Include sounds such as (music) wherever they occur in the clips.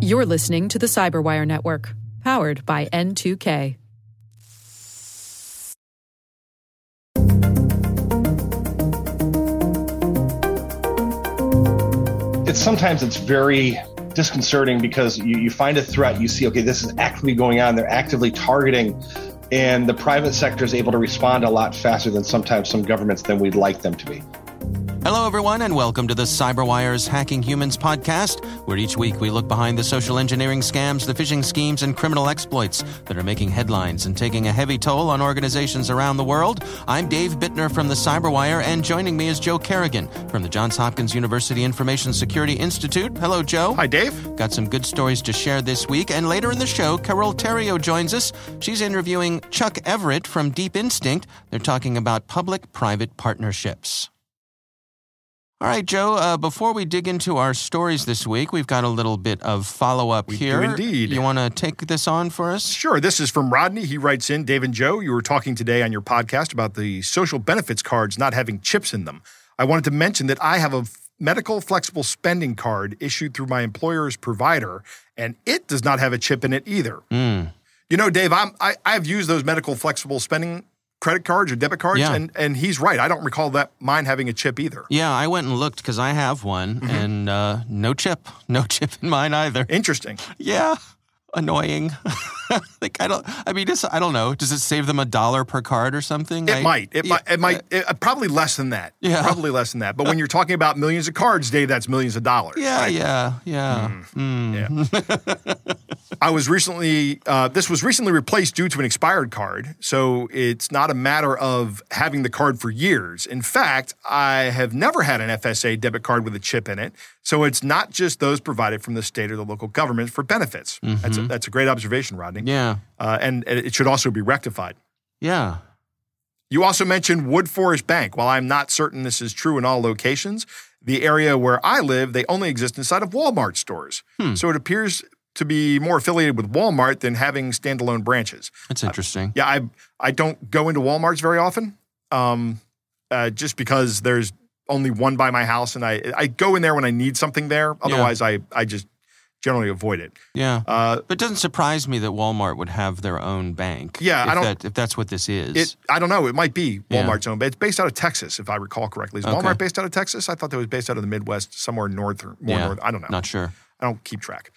You're listening to the Cyberwire Network, powered by N2K. It's sometimes it's very disconcerting because you, you find a threat, you see, okay, this is actively going on, they're actively targeting, and the private sector is able to respond a lot faster than sometimes some governments than we'd like them to be. Hello, everyone, and welcome to the CyberWire's Hacking Humans podcast, where each week we look behind the social engineering scams, the phishing schemes, and criminal exploits that are making headlines and taking a heavy toll on organizations around the world. I'm Dave Bittner from the CyberWire, and joining me is Joe Carrigan from the Johns Hopkins University Information Security Institute. Hello, Joe. Hi, Dave. Got some good stories to share this week, and later in the show, Carole Theriault joins us. She's interviewing Chuck Everette from Deep Instinct. They're talking about public private partnerships. All right, Joe, uh, before we dig into our stories this week, we've got a little bit of follow up We do here. indeed. You want to take this on for us? Sure. This is from Rodney. He writes in Dave and Joe, you were talking today on your podcast about the social benefits cards not having chips in them. I wanted to mention that I have a medical flexible spending card issued through my employer's provider, and it does not have a chip in it either. Hmm. You know, Dave, I'm, I, I've used those medical flexible spending credit cards or debit cards, Yeah. and, and he's right. I don't recall that mine having a chip either. Yeah, I went and looked because I have one, Mm-hmm. and uh, no chip, (laughs) no chip in mine either. Interesting. Yeah, annoying. (laughs) (laughs) like I don't. I mean, I don't know. Does it save them a dollar per card or something? It I- might. It yeah, might. It might. it- probably less than that. Yeah. Probably less than that. But when (laughs) you're talking about millions of cards, Dave, that's millions of dollars. Yeah, right? yeah, yeah. Mm. Yeah. (laughs) I was recently. Uh, this was recently replaced due to an expired card, so it's not a matter of having the card for years. In fact, I have never had an FSA debit card with a chip in it, so it's not just those provided from the state or the local government for benefits. That's a, that's a great observation, Rodney. Yeah, Uh, and it should also be rectified. yeah. You also mentioned Woodforest Bank. While I'm not certain this is true in all locations, the area where I live, they only exist inside of Walmart stores. So it appears to be more affiliated with Walmart than having standalone branches. That's interesting. Yeah, I I don't go into Walmarts very often, um, uh, just because there's only one by my house, and I I go in there when I need something there. Otherwise, I I just generally avoid it. Yeah. Uh, But it doesn't surprise me that Walmart would have their own bank. Yeah, if I don't- That, if that's what this is. It I don't know. It might be Yeah. Walmart's own, but it's based out of Texas, if I recall correctly. Is Okay. Walmart based out of Texas? I thought that was based out of the Midwest, somewhere north or more yeah. north. I don't know. Not sure. I don't keep track.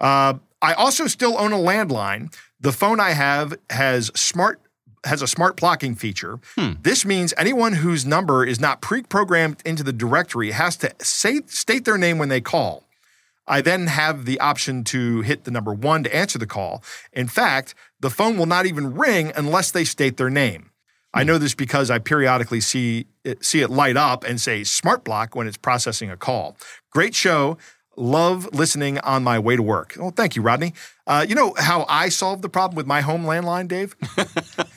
Uh, I also still own a landline. The phone I have has smart has a smart blocking feature. Hmm. This means anyone whose number is not pre-programmed into the directory has to say state their name when they call. I then have the option to hit the number one to answer the call. In fact, the phone will not even ring unless they state their name. I know this because I periodically see it, see it light up and say smart block when it's processing a call. Great show. Love listening on my way to work. Oh, thank you, Rodney. Uh, you know how I solved the problem with my home landline, Dave? (laughs)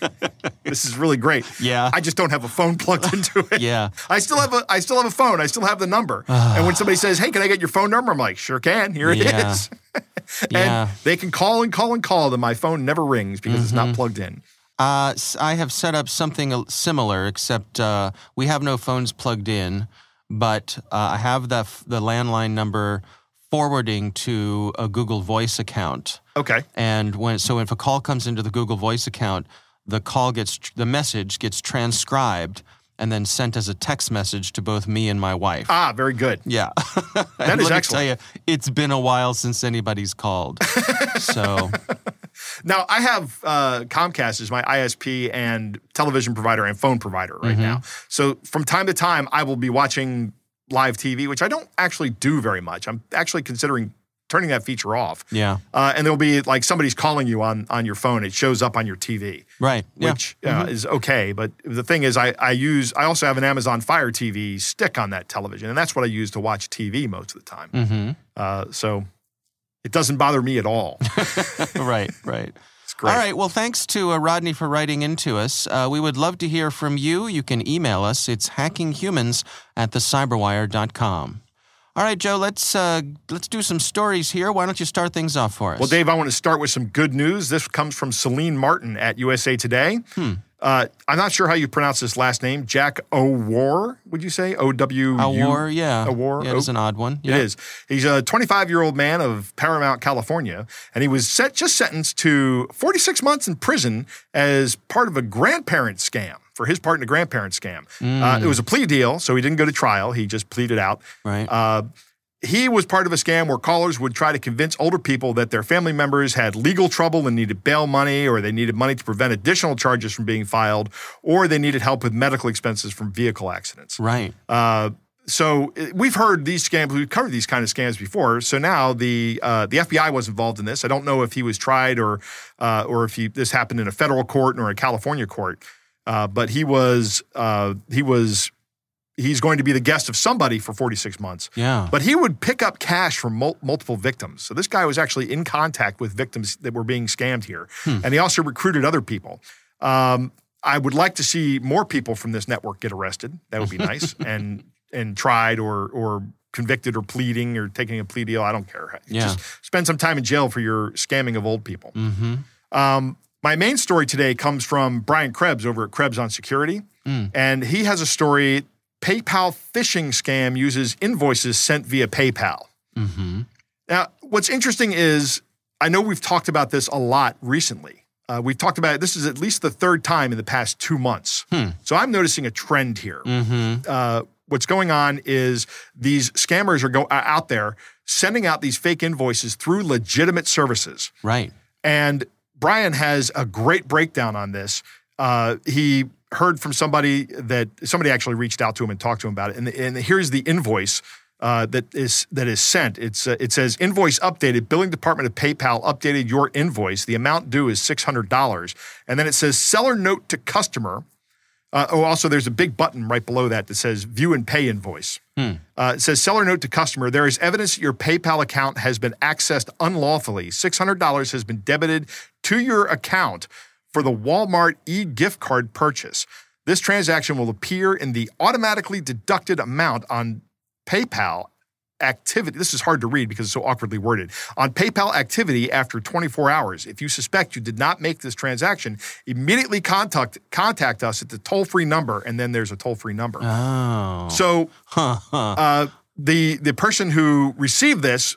this is really great. Yeah. I just don't have a phone plugged (laughs) into it. Yeah. I still have a I still have a phone. I still have the number. (sighs) and when somebody says, "Hey, can I get your phone number?" I'm like, "Sure can. Here it Yeah. is." (laughs) and Yeah. they can call and call and call, and my phone never rings because it's Mm-hmm. not plugged in. Uh, I have set up something similar, except uh, we have no phones plugged in, but uh, I have the f- the landline number forwarding to a Google Voice account. Okay. And when so if a call comes into the Google Voice account, the call gets the message gets transcribed and then sent as a text message to both me and my wife. Ah, very good. yeah, (laughs) That is let me excellent. Tell you, it's been a while since anybody's called. (laughs) so Now I have uh, Comcast as my ISP and television provider and phone provider right Mm-hmm. now. So from time to time, I will be watching live TV, which I don't actually do very much. I'm actually considering turning that feature off. yeah, Uh, and there'll be like somebody's calling you on on your phone. It shows up on your TV. right. Yeah. Mm-hmm. which uh, is okay. But the thing is, I, I use I also have an Amazon Fire TV stick on that television, and that's what I use to watch TV most of the time. hmm Uh, so it doesn't bother me at all. (laughs) right. Right. (laughs) It's great. All right. Well, thanks to uh, Rodney for writing into us. Uh, we would love to hear from you. You can email us. It's hackinghumans at thecyberwire.com. All right, Joe. Let's uh, let's do some stories here. Why don't you start things off for us? Well, Dave, I want to start with some good news. This comes from Celine Martin at USA Today. Hmm. Uh, I'm not sure how you pronounce this last name. Jack O'War, would you say? O W A war, yeah. A war. Yeah, it's an odd one. It Yeah. is. He's a 25 year old man of Paramount, California, and he was set, just sentenced to 46 months in prison as part of a grandparent scam for his part in a grandparent scam. Uh, it was a plea deal, so he didn't go to trial. He just pleaded out. Right. Uh, he was part of a scam where callers would try to convince older people that their family members had legal trouble and needed bail money, or they needed money to prevent additional charges from being filed, or they needed help with medical expenses from vehicle accidents. right. Uh, so uh, we've heard these scams. We've covered these kind of scams before. So now the uh, the FBI was involved in this. I don't know if he was tried or uh, or if he, this happened in a federal court or a California court. Uh, but he was uh, he was he's going to be the guest of somebody for 46 months. Yeah. But he would pick up cash from mul- multiple victims. So this guy was actually in contact with victims that were being scammed here. And he also recruited other people. Um, I would like to see more people from this network get arrested. That would be (laughs) nice. and and tried or or convicted or pleading or taking a plea deal. I don't care. Yeah. Just spend some time in jail for your scamming of old people. mm-hmm. Um, my main story today comes from Brian Krebs over at Krebs on Security. Mm. And he has a story PayPal phishing scam uses invoices sent via PayPal. Mm-hmm. Now, what's interesting is I know we've talked about this a lot recently. Uh, we've talked about it. This is at least the third time in the past two months. Hmm. So I'm noticing a trend here. Mm-hmm. Uh, what's going on is these scammers are go- are out there sending out these fake invoices through legitimate services. Right. And Brian has a great breakdown on this. Uh, he heard from somebody that somebody actually reached out to him and talked to him about it. And, and here's the invoice uh, that is that is sent. It's uh, it says invoice updated. Billing department of PayPal updated your invoice. The amount due is six hundred dollars. And then it says seller note to customer. Uh, oh, also, there's a big button right below that that says View and Pay Invoice. Uh, it says Seller Note to Customer. There is evidence that your PayPal account has been accessed unlawfully. $600 has been debited to your account for the Walmart e gift card purchase. This transaction will appear in the automatically deducted amount on PayPal activity. This is hard to read because it's so awkwardly worded. On PayPal activity after 24 hours. If you suspect you did not make this transaction, immediately contact contact us at the toll-free number and then there's a toll-free number. Oh. So uh, the the person who received this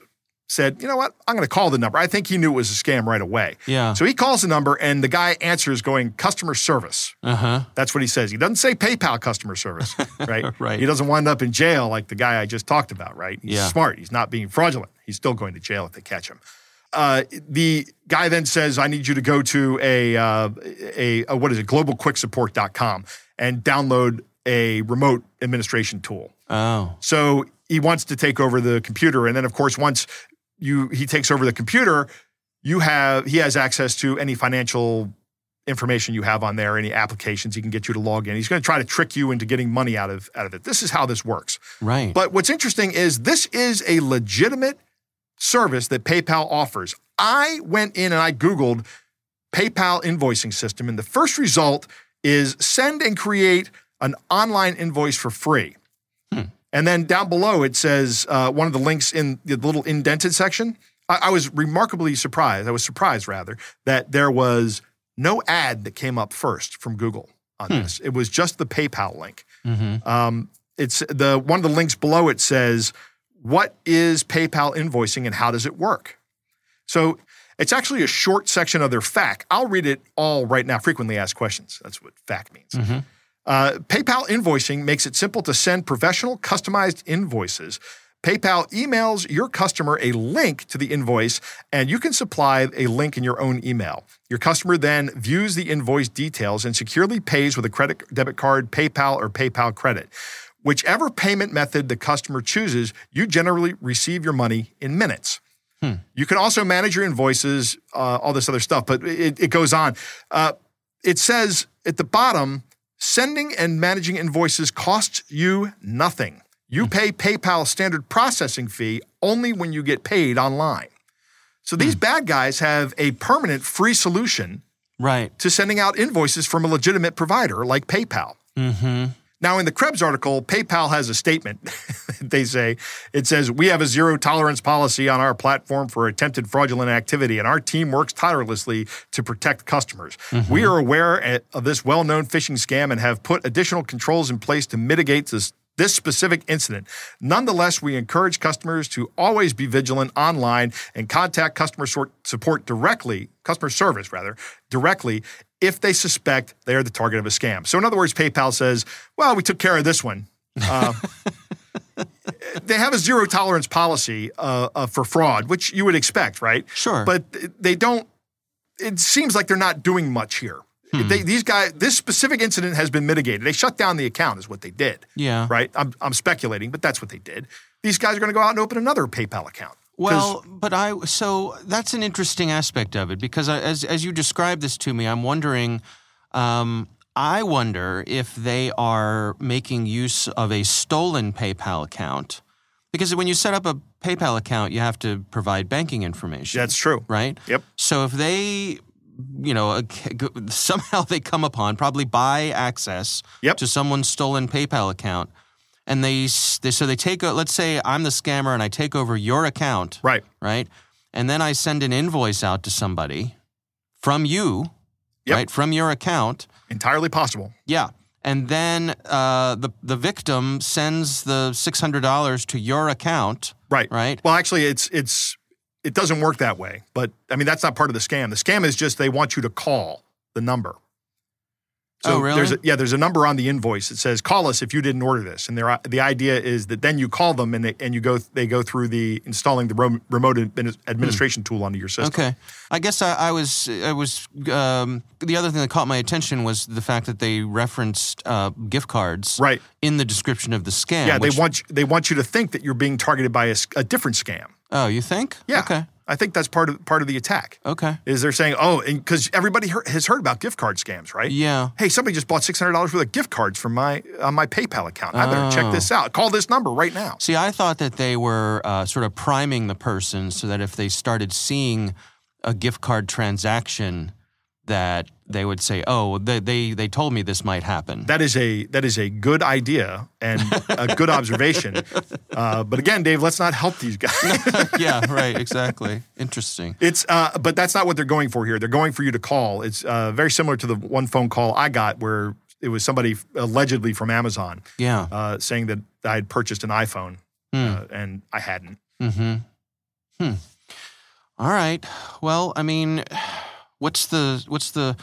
said, "You know what? I'm going to call the number." I think he knew it was a scam right away. Yeah. So he calls the number and the guy answers going customer service. Uh-huh. That's what he says. He doesn't say PayPal customer service, (laughs) right? Right. He doesn't wind up in jail like the guy I just talked about, right? He's Yeah. smart. He's not being fraudulent. He's still going to jail if they catch him. Uh, the guy then says, "I need you to go to a, uh, a, a what is it, globalquicksupport.com and download a remote administration tool." Oh. So he wants to take over the computer, and then of course once you he takes over the computer, you have he has access to any financial information you have on there, any applications he can get you to log in. He's going to try to trick you into getting money out of out of it. This is how this works. Right. But what's interesting is this is a legitimate service that PayPal offers. I went in and I Googled PayPal invoicing system, and the first result is send and create an online invoice for free. And then down below it says uh, one of the links in the little indented section. I, I was remarkably surprised. I was surprised rather that there was no ad that came up first from Google on this. It was just the PayPal link. mm-hmm. Um, it's the one of the links below it says, "What is PayPal invoicing and how does it work?" So it's actually a short section of their FAQ. I'll read it all right now. Frequently asked questions. That's what FAQ means. Uh, PayPal invoicing makes it simple to send professional, customized invoices. PayPal emails your customer a link to the invoice, and you can supply a link in your own email. Your customer then views the invoice details and securely pays with a credit, debit card, PayPal, or PayPal credit. Whichever payment method the customer chooses, you generally receive your money in minutes. You can also manage your invoices, uh, all this other stuff, but it, it goes on. Uh, it says at the bottom, sending and managing invoices costs you nothing. You pay PayPal standard processing fee only when you get paid online. So these bad guys have a permanent free solution Right. to sending out invoices from a legitimate provider like PayPal. Mm-hmm. Now, in the Krebs article, PayPal has a statement. (laughs) they say it says, We have a zero tolerance policy on our platform for attempted fraudulent activity, and our team works tirelessly to protect customers. Mm-hmm. We are aware eh, of this well known phishing scam and have put additional controls in place to mitigate this this specific incident. Nonetheless, we encourage customers to always be vigilant online and contact customer support directly, customer service rather, directly if they suspect they are the target of a scam. So, in other words, PayPal says, well, we took care of this one. Uh, (laughs) they have a zero tolerance policy uh, uh, for fraud, which you would expect, right? Sure. But they don't, it seems like they're not doing much here. Hmm. They, these guys, this specific incident has been mitigated. They shut down the account, is what they did. Yeah. Right. I'm, I'm speculating, but that's what they did. These guys are going to go out and open another PayPal account. Well, but I so that's an interesting aspect of it because as as you describe this to me, I'm wondering. Um, I wonder if they are making use of a stolen PayPal account. Because when you set up a PayPal account, you have to provide banking information. That's true. Right? Yep. So if they you know, somehow they come upon, probably buy access yep. to someone's stolen PayPal account. And they, they so they take, let's say I'm the scammer and I take over your account. Right. Right. And then I send an invoice out to somebody from you, yep. right? From your account. Entirely possible. Yeah. And then uh, the the victim sends the six hundred dollars to your account. Right. Right. Well, actually, it's it's it doesn't work that way. But I mean, that's not part of the scam. The scam is just they want you to call the number. So oh, really? There's a, yeah, there's a number on the invoice that says call us if you didn't order this, and the idea is that then you call them and they, and you go they go through the installing the remote administration hmm. tool onto your system. Okay, I guess I, I was I was um, the other thing that caught my attention was the fact that they referenced uh, gift cards right in the description of the scam. Yeah, which, they want they want you to think that you're being targeted by a, a different scam. Oh, you think? Yeah. Okay. I think that's part of part of the attack. Okay. Is they're saying, oh, because everybody heard, has heard about gift card scams, right? Yeah. Hey, somebody just bought six hundred dollars worth of gift cards from my on my PayPal account. I better oh. check this out. Call this number right now. See, I thought that they were uh, sort of priming the person so that if they started seeing a gift card transaction, that they would say, "Oh, they, they they told me this might happen." That is a that is a good idea and a good observation. (laughs) Uh, but again, Dave, let's not help these guys. (laughs) (laughs) yeah, right. Exactly. Interesting. It's uh, but that's not what they're going for here. They're going for you to call. It's uh, very similar to the one phone call I got where it was somebody allegedly from Amazon. Yeah. Uh, saying that I had purchased an iPhone mm. and I hadn't. Hmm. Hmm. All right. Well, I mean what's the what's the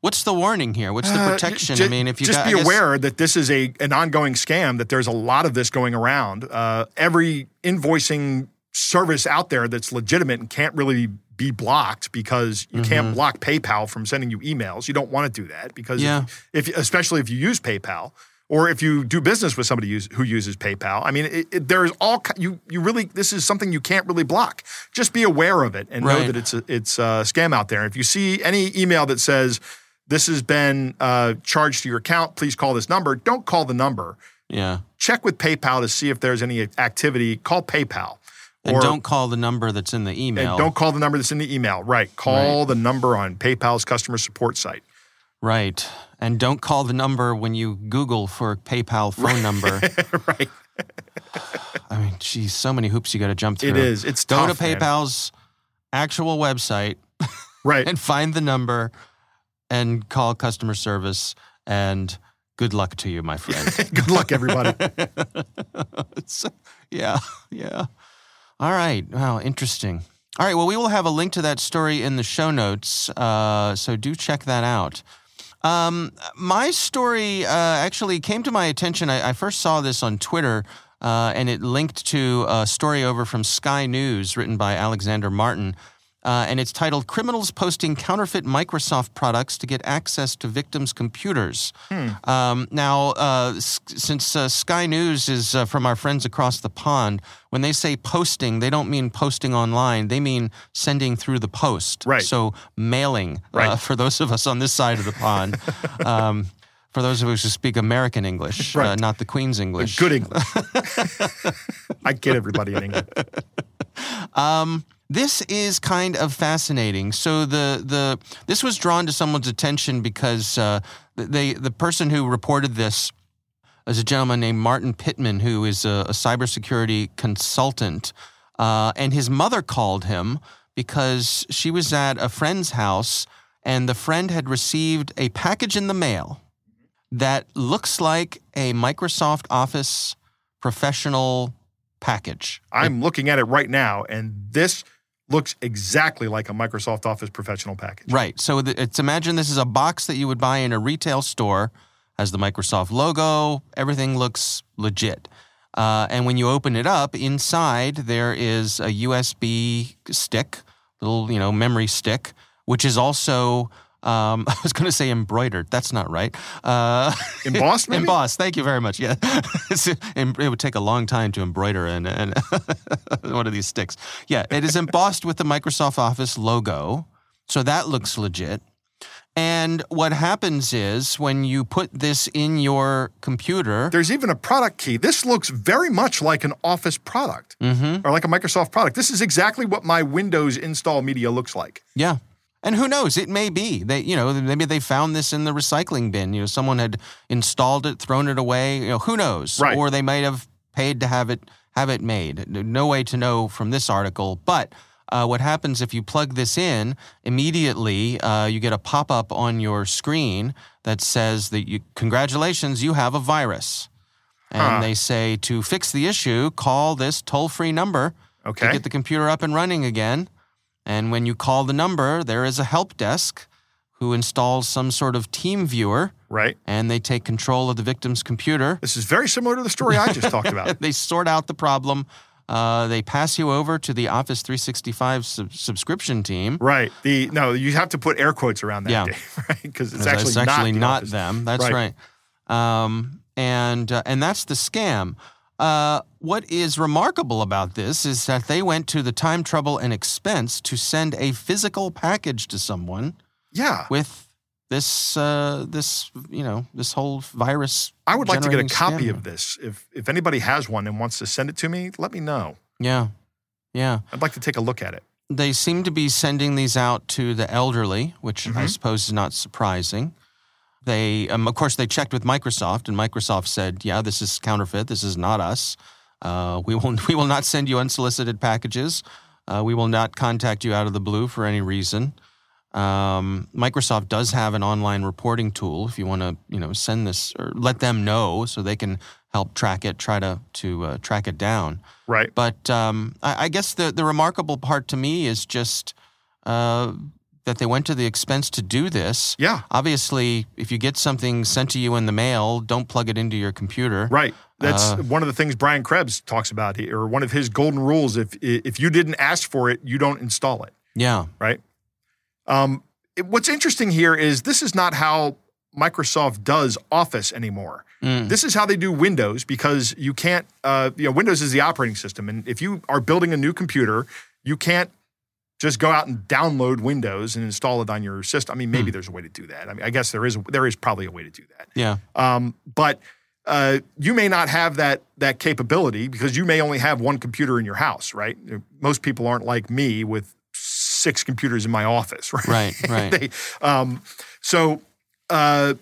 what's the warning here? What's the uh, protection? Uh, just, I mean, if you just got, be aware that this is a an ongoing scam. That there's a lot of this going around. Uh, every invoicing service out there that's legitimate and can't really be blocked because you mm-hmm. can't block PayPal from sending you emails. You don't want to do that because yeah. if, if especially if you use PayPal or if you do business with somebody use, who uses PayPal. I mean, it, it, there's all you you really this is something you can't really block. Just be aware of it and right. know that it's a, it's a scam out there. If you see any email that says this has been uh, charged to your account, please call this number. Don't call the number. Yeah. Check with PayPal to see if there's any activity. Call PayPal. And or, don't call the number that's in the email. And don't call the number that's in the email. Right. Call right. the number on PayPal's customer support site. Right. And don't call the number when you Google for PayPal phone number. (laughs) right. I mean, geez, so many hoops you got to jump through. It is. It's go tough, to PayPal's man. actual website, right, (laughs) and find the number, and call customer service. And good luck to you, my friend. (laughs) good luck, everybody. yeah, yeah. All right. Wow, interesting. All right. Well, we will have a link to that story in the show notes, uh, so do check that out. Um, my story uh, actually came to my attention. I, I first saw this on Twitter. Uh, and it linked to a story over from Sky News written by Alexander Martin uh, and it's titled Criminals Posting Counterfeit Microsoft Products to Get Access to Victims' Computers. Hmm. Um, now, uh, s- since uh, Sky News is uh, from our friends across the pond, when they say posting, they don't mean posting online, they mean sending through the post. Right. So, mailing uh, right. for those of us on this side of the pond. (laughs) um, for those of us who speak American English, uh, right. not the Queen's English. Good English. (laughs) I get everybody in England. (laughs) Um, this is kind of fascinating. So the the this was drawn to someone's attention because uh, they the person who reported this is a gentleman named Martin Pittman who is a, a cybersecurity consultant, uh, and his mother called him because she was at a friend's house and the friend had received a package in the mail that looks like a Microsoft Office professional package. I'm looking at it right now, and this looks exactly like a Microsoft Office professional package. Right. So it's imagine this is a box that you would buy in a retail store, has the Microsoft logo, everything looks legit. Uh, and when you open it up, inside there is a USB stick, little you know memory stick, which is also um, (laughs) I was going to say embroidered. That's not right. Uh, Embossed, (laughs) maybe? embossed. Thank you very much. Yeah, (laughs) it would take a long time to embroider and, and one of these sticks. Yeah, it is embossed with the Microsoft Office logo, so that looks legit. And what happens is when you put this in your computer, There's even a product key. This looks very much like an Office product Mm-hmm. or like a Microsoft product. This is exactly what my Windows install media looks like. Yeah. And who knows? It may be they, you know, maybe they found this in the recycling bin. You know, someone had installed it, thrown it away. You know, who knows? Right. Or they might have paid to have it have it made. No way to know from this article. But uh, what happens if you plug this in immediately? Uh, you get a pop up on your screen that says that you, congratulations, you have a virus. And Huh. they say to fix the issue, call this toll free number Okay. to get the computer up and running again. And when you call the number, there is a help desk who installs some sort of team viewer Right. and they take control of the victim's computer. This is very similar to the story I just talked about. (laughs) They sort out the problem. Uh, they pass you over to the Office 365 sub- subscription team. Right. The no, you have to put air quotes around that, Yeah. Dave, (laughs) right? Because it's It's actually, actually not, the not, them. That's Right. right. Um, and uh, and that's the scam. Uh, what is remarkable about this is that they went to the time, trouble, and expense to send a physical package to someone Yeah. with this uh, this you know this whole virus. I would like to get a copy of this. If if anybody has one and wants to send it to me, let me know. Yeah, yeah. I'd like to take a look at it. They seem to be sending these out to the elderly, which I Mhm. suppose is not surprising. They, um, of course, they checked with Microsoft, and Microsoft said, "Yeah, this is counterfeit. This is not us. Uh, we will (laughs) we will not send you unsolicited packages. Uh, we will not contact you out of the blue for any reason." Um, Microsoft does have an online reporting tool. If you want to, you know, send this or let them know so they can help track it, try to to uh, track it down. Right. But um, I, I guess the the remarkable part to me is just uh, that they went to the expense to do this. Yeah. Obviously, if you get something sent to you in the mail, don't plug it into your computer. Right. That's Uh, one of the things Brian Krebs talks about here, or one of his golden rules. If if you didn't ask for it, you don't install it. Yeah. Right. Um, it- what's interesting here is this is not how Microsoft does Office anymore. Mm. This is how they do Windows because you can't. Uh, you know, Windows is the operating system, and if you are building a new computer, you can't just go out and download Windows and install it on your system. I mean, maybe there's a way to do that. I mean, I guess there is. There is probably a way to do that. Yeah. Um, but uh, you may not have that that capability because you may only have one computer in your house, right? Most people aren't like me with six computers in my office, (laughs) right? Right. Right. they, um, so, uh,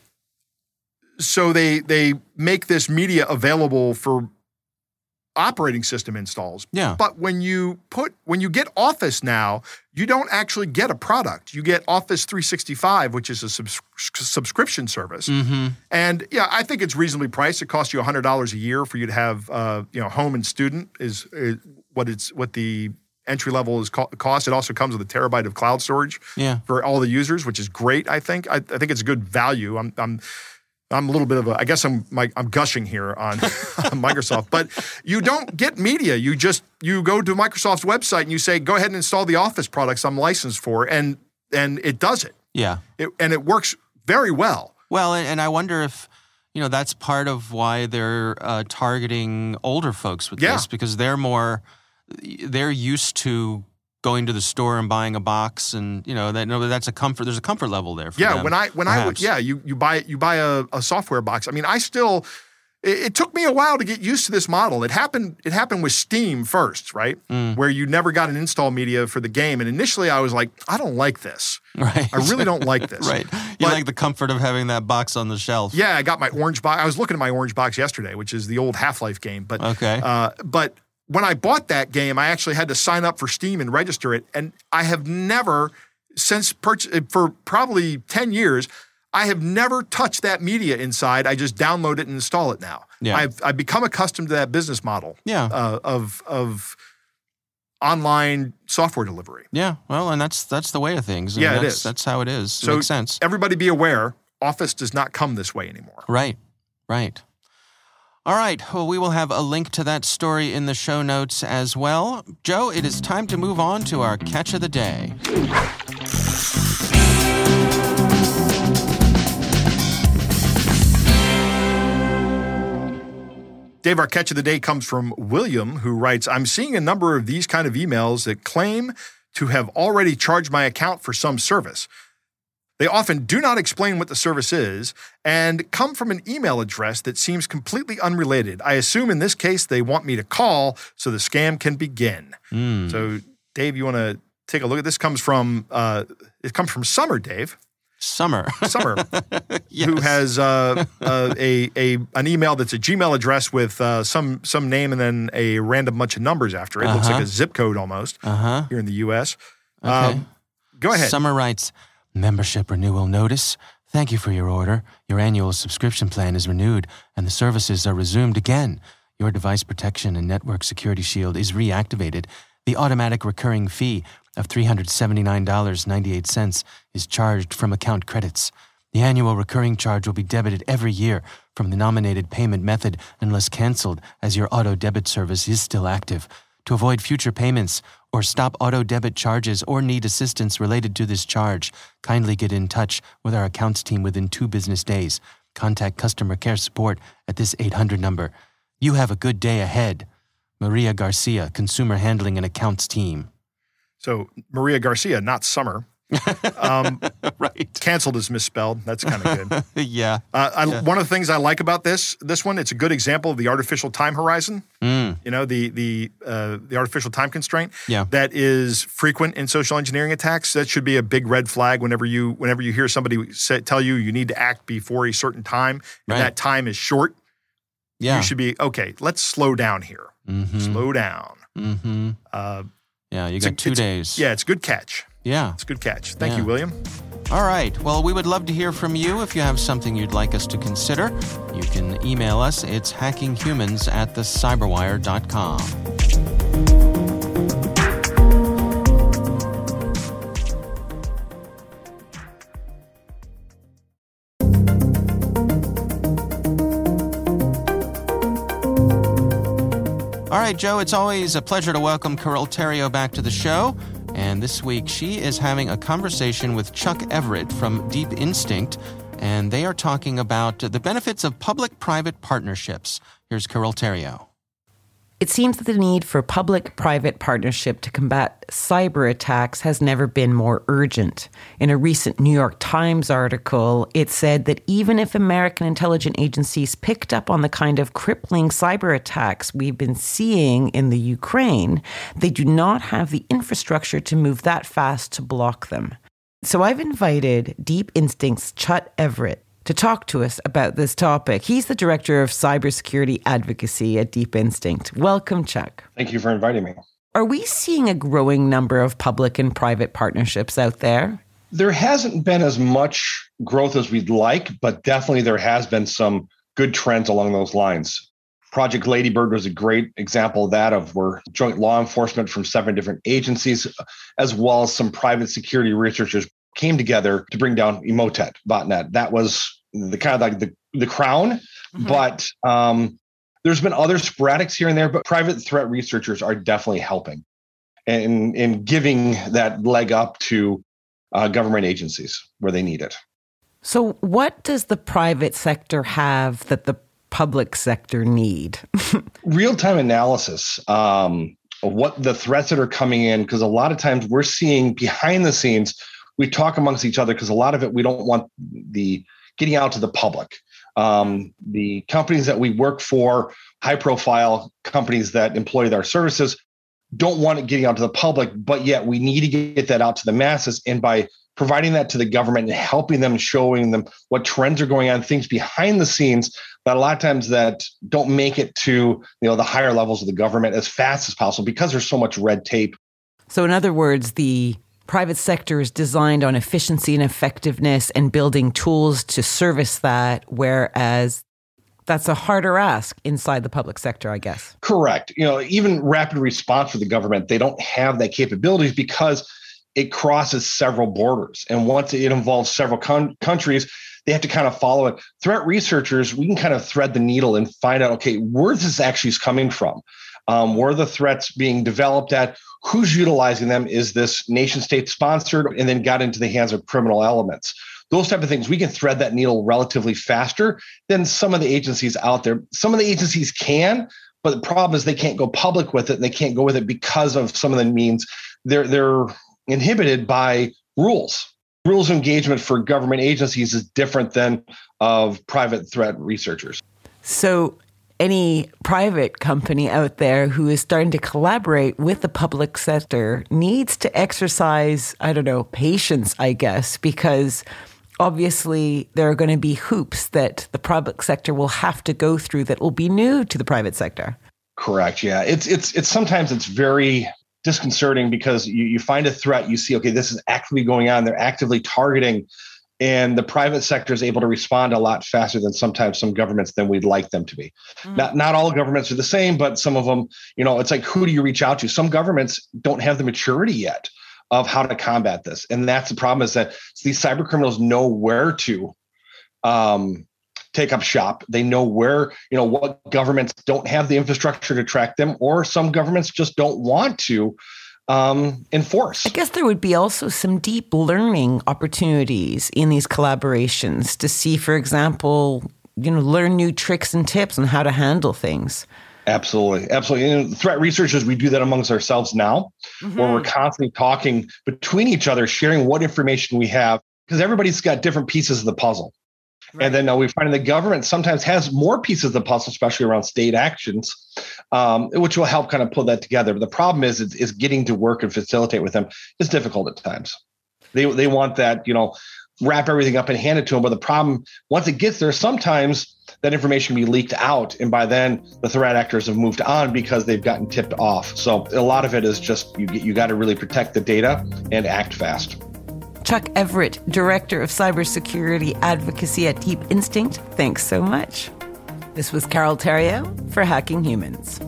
so they they make this media available for operating system installs. Yeah. But when you put when you get Office now, you don't actually get a product. You get Office 365, which is a subs- subscription service. mm-hmm. And yeah, I think it's reasonably priced. It costs you hundred dollars a year for you to have, uh, you know, home and student is, is what it's what the entry level is co- cost. It also comes with a terabyte of cloud storage Yeah. for all the users, which is great. I think. I, I think it's a good value. I'm. I'm I'm a little bit of a, I guess I'm my, I'm gushing here on, (laughs) on Microsoft, but you don't get media. You just you go to Microsoft's website and you say, go ahead and install the Office products I'm licensed for, and and it does it. Yeah. it and it works very well. Well, and, and I wonder if you know that's part of why they're uh, targeting older folks with Yeah. this because they're more they're used to going to the store and buying a box and you know that no that's a comfort there's a comfort level there for Yeah, them, when I when I would perhaps. yeah you you buy it, you buy a, a software box. I mean, I still it, it took me a while to get used to this model. It happened. It happened with Steam first, right? Mm. Where you never got an install media for the game, and initially I was like, I don't like this. (laughs) Right. I really don't like this. (laughs) right. You But- like the comfort of having that box on the shelf. Yeah, I got my orange box. I was looking at my orange box yesterday, which is the old Half Life game. But Okay. uh, but when I bought that game, I actually had to sign up for Steam and register it, and I have never since purchase for probably ten years. I have never touched that media inside. I just download it and install it now. Yeah. I've I've become accustomed to that business model Yeah. uh, of of online software delivery. Yeah. Well, and that's that's the way of things. Yeah, it that's, is. That's how it is. So Makes sense. Everybody be aware. Office does not come this way anymore. Right. Right. All right. Well, we will have a link to that story in the show notes as well. Joe, it is time to move on to our catch of the day. Dave, our catch of the day comes from William, who writes I'm seeing a number of these kind of emails that claim to have already charged my account for some service. They often do not explain what the service is and come from an email address that seems completely unrelated. I assume in this case they want me to call so the scam can begin. Mm. So, Dave, you want to take a look at this? Comes from uh, it comes from Summer, Dave. Summer. Summer, (laughs) yes. who has uh, uh, a, a an email that's a Gmail address with uh, some some name and then a random bunch of numbers after it. Looks like Uh-huh. a zip code almost Uh huh. here in the U.S. Okay. Um, go ahead. Summer writes Membership renewal notice. Thank you for your order. Your annual subscription plan is renewed and the services are resumed again. Your device protection and network security shield is reactivated. The automatic recurring fee of $379.98 is charged from account credits. The annual recurring charge will be debited every year from the nominated payment method unless canceled, as your auto debit service is still active. To avoid future payments or stop auto debit charges or need assistance related to this charge, kindly get in touch with our accounts team within two business days. Contact customer care support at this 800 number. You have a good day ahead. Maria Garcia, Consumer Handling and Accounts Team. So Maria Garcia, not Summer. Um, (laughs) right. canceled is misspelled. That's kind of good. (laughs) yeah. Uh, I, One of the things I like about this this one, it's a good example of the artificial time horizon. Mm. You know, the the uh, the artificial time constraint. Yeah. that is frequent in social engineering attacks. That should be a big red flag whenever you whenever you hear somebody say, tell you you need to act before a certain time, and Right. that time is short. Yeah. You should be okay. Let's slow down here. mm-hmm. Slow down. Mm-hmm. Uh, Yeah, you It's a- got two days. yeah, it's a good catch. Yeah. It's a good catch. Thank Yeah. you, William. All right. Well, we would love to hear from you if you have something you'd like us to consider. You can email us. It's hackinghumans at thecyberwire.com. All right, Joe, it's always a pleasure to welcome Carole Theriault back to the show. And this week, she is having a conversation with Chuck Everette from Deep Instinct, and they are talking about the benefits of public private partnerships. Here's Carole Theriault. It seems that the need for public private partnership to combat cyber attacks has never been more urgent. In a recent New York Times article, it said that even if American intelligence agencies picked up on the kind of crippling cyber attacks we've been seeing in the Ukraine, they do not have the infrastructure to move that fast to block them. So I've invited Deep Instinct's Chuck Everette to talk to us about this topic. He's the director of cybersecurity advocacy at Deep Instinct. Welcome, Chuck. Thank you for inviting me. Are we seeing a growing number of public and private partnerships out there? There hasn't been as much growth as we'd like, but definitely there has been some good trends along those lines. Project Ladybird was a great example of that, of where joint law enforcement from seven different agencies, as well as some private security researchers came together to bring down Emotet botnet. That was the kind of like the, the crown, but um, there's been other sporadics here and there, but private threat researchers are definitely helping in, in giving that leg up to uh, government agencies where they need it. So, what does the private sector have that the public sector need? (laughs) Real time analysis um, of what the threats that are coming in, because a lot of times we're seeing behind the scenes, we talk amongst each other because a lot of it we don't want the getting out to the public. Um, the companies that we work for, high profile companies that employ our services, don't want it getting out to the public, but yet we need to get that out to the masses. And by providing that to the government and helping them, showing them what trends are going on, things behind the scenes that a lot of times that don't make it to you know the higher levels of the government as fast as possible because there's so much red tape. So, in other words, the private sector is designed on efficiency and effectiveness and building tools to service that, whereas that's a harder ask inside the public sector, I guess. Correct. You know, even rapid response for the government, they don't have that capabilities because it crosses several borders. And once it involves several con- countries, they have to kind of follow it. Threat researchers, we can kind of thread the needle and find out, okay, where this actually is coming from. Um, where the threats being developed at, who's utilizing them, is this nation state sponsored, and then got into the hands of criminal elements? Those type of things we can thread that needle relatively faster than some of the agencies out there. Some of the agencies can but the problem is they can't go public with it and they can't go with it because of some of the means. They're they're inhibited by rules. Rules of engagement for government agencies is different than of private threat researchers. So any private company out there who is starting to collaborate with the public sector needs to exercise, I don't know, patience, I guess, because obviously there are going to be hoops that the public sector will have to go through that will be new to the private sector. Correct. Yeah. It's it's it's sometimes it's very disconcerting because you, you find a threat, you see, okay, this is actively going on. They're actively targeting and the private sector is able to respond a lot faster than sometimes some governments than we'd like them to be. Mm. Not not all governments are the same, but some of them, you know, it's like who do you reach out to? Some governments don't have the maturity yet of how to combat this. And that's the problem is that these cyber criminals know where to um, take up shop. They know where, you know, what governments don't have the infrastructure to track them, or some governments just don't want to um, enforce. I guess there would be also some deep learning opportunities in these collaborations to see, for example, you know, learn new tricks and tips on how to handle things. Absolutely. Absolutely. And threat researchers, we do that amongst ourselves now, mm-hmm. where we're constantly talking between each other, sharing what information we have, because everybody's got different pieces of the puzzle. Right. And then uh, we find the government sometimes has more pieces of the puzzle, especially around state actions, um, which will help kind of pull that together. But the problem is, is, is getting to work and facilitate with them is difficult at times. They they want that, you know, wrap everything up and hand it to them. But the problem, once it gets there, sometimes that information can be leaked out. And by then, the threat actors have moved on because they've gotten tipped off. So a lot of it is just you, you got to really protect the data and act fast. Chuck Everette, Director of Cybersecurity Advocacy at Deep Instinct, thanks so much. This was Carole Theriault for Hacking Humans.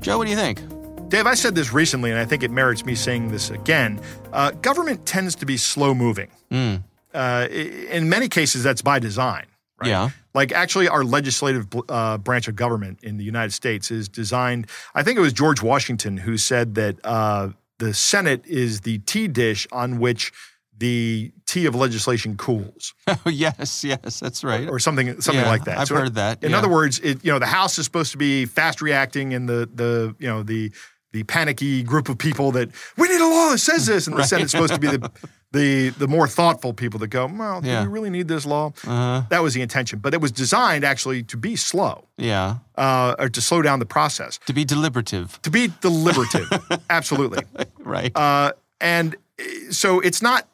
Joe, what do you think? Dave, I said this recently, and I think it merits me saying this again. Uh, government tends to be slow moving. Mm. Uh, in many cases, that's by design. Right? Yeah. Like actually, our legislative uh, branch of government in the United States is designed. I think it was George Washington who said that uh, the Senate is the tea dish on which the tea of legislation cools. (laughs) Oh yes, yes, that's right. Or, or something, something yeah, like that. I've so heard that. In yeah. other words, it, you know, the House is supposed to be fast reacting, and the the you know the the panicky group of people that we need a law that says this, and the (laughs) right. Senate's supposed to be the the the more thoughtful people that go, well, yeah. do we really need this law? Uh-huh. That was the intention, but it was designed actually to be slow. Yeah, uh, or to slow down the process. To be deliberative. To be deliberative, (laughs) absolutely. right. Uh, and eh, so it's not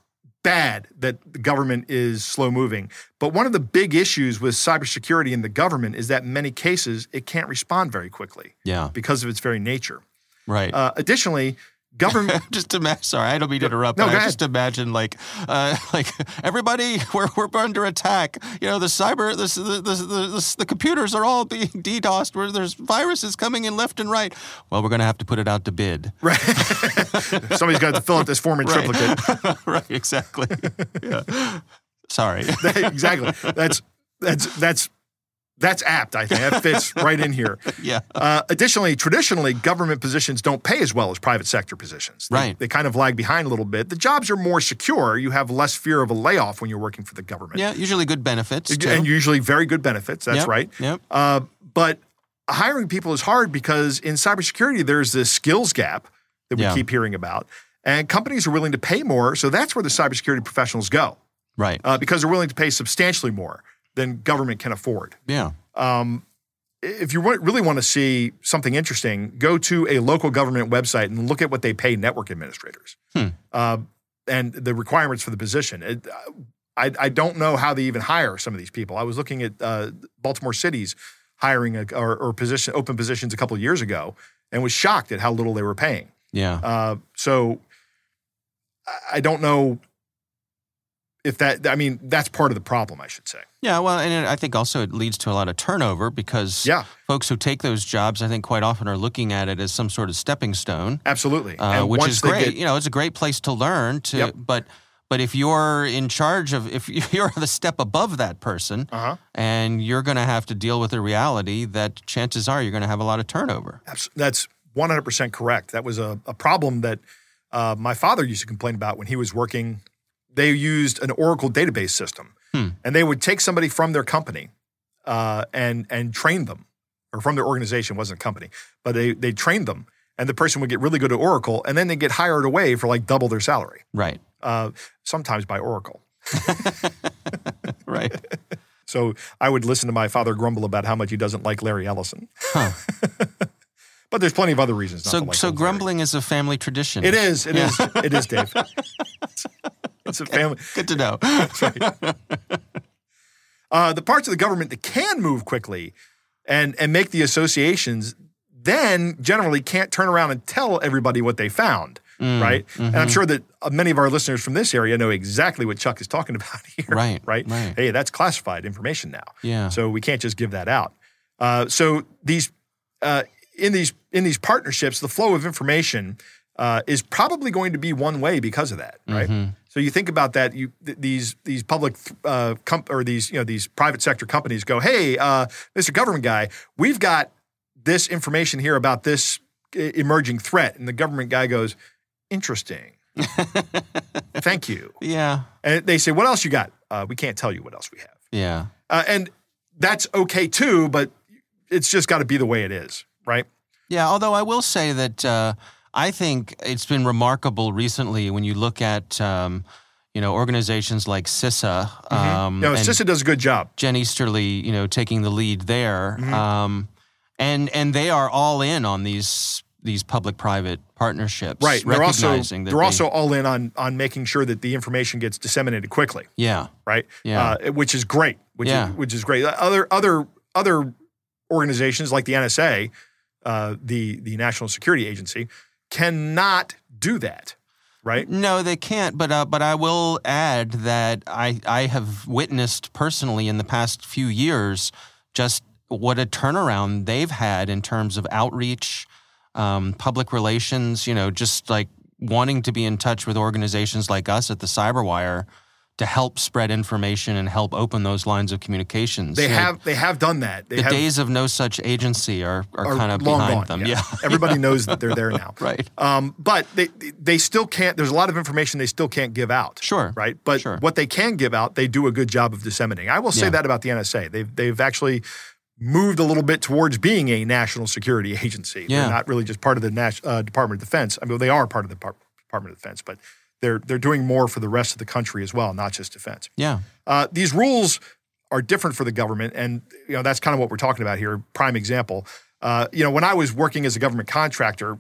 bad that the government is slow moving. But one of the big issues with cybersecurity in the government is that in many cases it can't respond very quickly. Yeah. Because of its very nature. Right. Uh, additionally, government. (laughs) just imagine. Sorry, I don't mean to interrupt. No, but I just imagine like, uh, (laughs) like everybody, (laughs) we're, we're under attack. You know, the cyber, the the, the, the, the computers are all being DDoSed. Where there's viruses coming in left and right. Well, we're going to have to put it out to bid. Right. Somebody's got to fill out this form in right. triplicate. right. Exactly. Yeah. Sorry. exactly. That's that's that's that's apt, I think. That fits (laughs) right in here. Yeah. Uh, additionally, traditionally, government positions don't pay as well as private sector positions. They, right. They kind of lag behind a little bit. The jobs are more secure. You have less fear of a layoff when you're working for the government. Yeah, usually good benefits. Too. And usually very good benefits. That's yep. right. Yep. Uh, but hiring people is hard because in cybersecurity, there's this skills gap that we Yeah. keep hearing about. And companies are willing to pay more. So that's where the cybersecurity professionals go Right. uh, because they're willing to pay substantially more than government can afford. yeah. Um, if you really want to see something interesting, go to a local government website and look at what they pay network administrators Hmm. uh, and the requirements for the position. It, uh, I, I don't know how they even hire some of these people. I was looking at uh, Baltimore City's hiring a, or, or position open positions a couple of years ago and was shocked at how little they were paying. Yeah. Uh, so I don't know if that. I mean, that's part of the problem, I should say. Yeah, well, and it, I think also it leads to a lot of turnover because Yeah. folks who take those jobs, I think, quite often are looking at it as some sort of stepping stone, Absolutely, uh, which is great. get- you know, it's a great place to learn. To Yep. but but if you're in charge of, if (laughs) you're the step above that person, Uh-huh. and you're going to have to deal with the reality that chances are you're going to have a lot of turnover. That's 100% correct. That was a, a problem that uh, my father used to complain about when he was working. They used an Oracle database system, Hmm. and they would take somebody from their company uh, and and train them, or from their organization, wasn't a company, but they they trained them, and the person would get really good at Oracle, and then they get hired away for like double their salary, Right. uh, sometimes by Oracle. (laughs) (laughs) Right. So I would listen to my father grumble about how much he doesn't like Larry Ellison. Huh. (laughs) but there's plenty of other reasons. Not to so like so old Larry. grumbling is a family tradition. It is. It is. It is, Dave. It's a family. Good to know. (laughs) Uh, the parts of the government that can move quickly and and make the associations then generally can't turn around and tell everybody what they found, Mm, right? And mm-hmm. I'm sure that uh, many of our listeners from this area know exactly what Chuck is talking (laughs) about here. Right, Right. right. Hey, that's classified information now. Yeah. So we can't just give that out. Uh, so these uh, in these in these partnerships, the flow of information uh, is probably going to be one way because of that, right? Mm-hmm. So you think about that. You th- these these public uh, comp- or these you know these private sector companies go, hey, uh, Mr. Government guy, we've got this information here about this emerging threat, and the government guy goes, interesting. (laughs) Thank you. yeah. And they say, what else you got? Uh, we can't tell you what else we have. Yeah. Uh, and that's okay too, but it's just got to be the way it is, right? Yeah, although I will say that uh, I think it's been remarkable recently when you look at um, you know organizations like CISA. Um, No, CISA does a good job. Jen Easterly, you know, taking the lead there, Mm-hmm. um, and and they are all in on these these public-private partnerships, Right. They're also they're they- also all in on on making sure that the information gets disseminated quickly, yeah, right? Yeah. Uh, which is great. Which Yeah. is which is great. Other other other organizations like the NSA, uh, the the National Security Agency, cannot do that, right? No, they can't. But uh, but I will add that I I have witnessed personally in the past few years just what a turnaround they've had in terms of outreach, um, public relations. You know, just like wanting to be in touch with organizations like us at the Cyberwire to help spread information and help open those lines of communications. They know, have they have done that. They the have, days of no such agency are are, are kind of behind gone. them. Yeah. (laughs) Everybody knows that they're there now. (laughs) Right. Um, but they they still can't. There's a lot of information they still can't give out. Sure. Right. But Sure. what they can give out, they do a good job of disseminating. I will say Yeah. that about the NSA. They've they've actually moved a little bit towards being a national security agency. Yeah. They're not really just part of the Nas- uh, Department of Defense. I mean, they are part of the Depart- Department of Defense, but they're they're doing more for the rest of the country as well, not just defense. Yeah. Uh, these rules are different for the government, and you know that's kind of what we're talking about here. Prime example. Uh, you know, when I was working as a government contractor,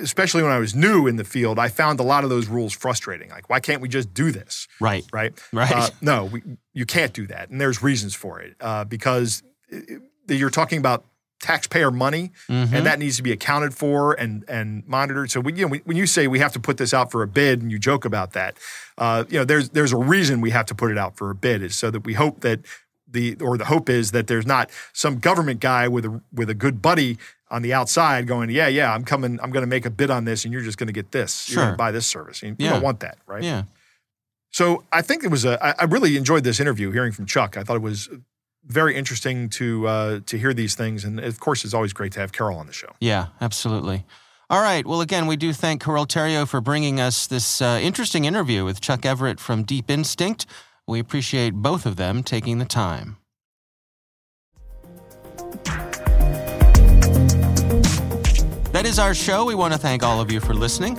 especially when I was new in the field, I found a lot of those rules frustrating. Like, why can't we just do this? Right. Right? Right. Uh, no, we, you can't do that, and there's reasons for it uh, because it- it- you're talking about taxpayer money, Mm-hmm. and that needs to be accounted for and and monitored. So we, you know, we, when you say we have to put this out for a bid, and you joke about that, uh, you know, there's there's a reason we have to put it out for a bid, is so that we hope that the or the hope is that there's not some government guy with a with a good buddy on the outside going, yeah, yeah, I'm coming, I'm going to make a bid on this, and you're just going to get this, you're going Sure. to buy this service. You, you Yeah. don't want that, right? Yeah. So I think it was a. I I really enjoyed this interview, hearing from Chuck. I thought it was very interesting to uh, to hear these things, and of course, it's always great to have Carole on the show. Yeah, absolutely. All right. Well, again, we do thank Carole Theriault for bringing us this uh, interesting interview with Chuck Everette from Deep Instinct. We appreciate both of them taking the time. That is is our show. We want to thank all of you for listening.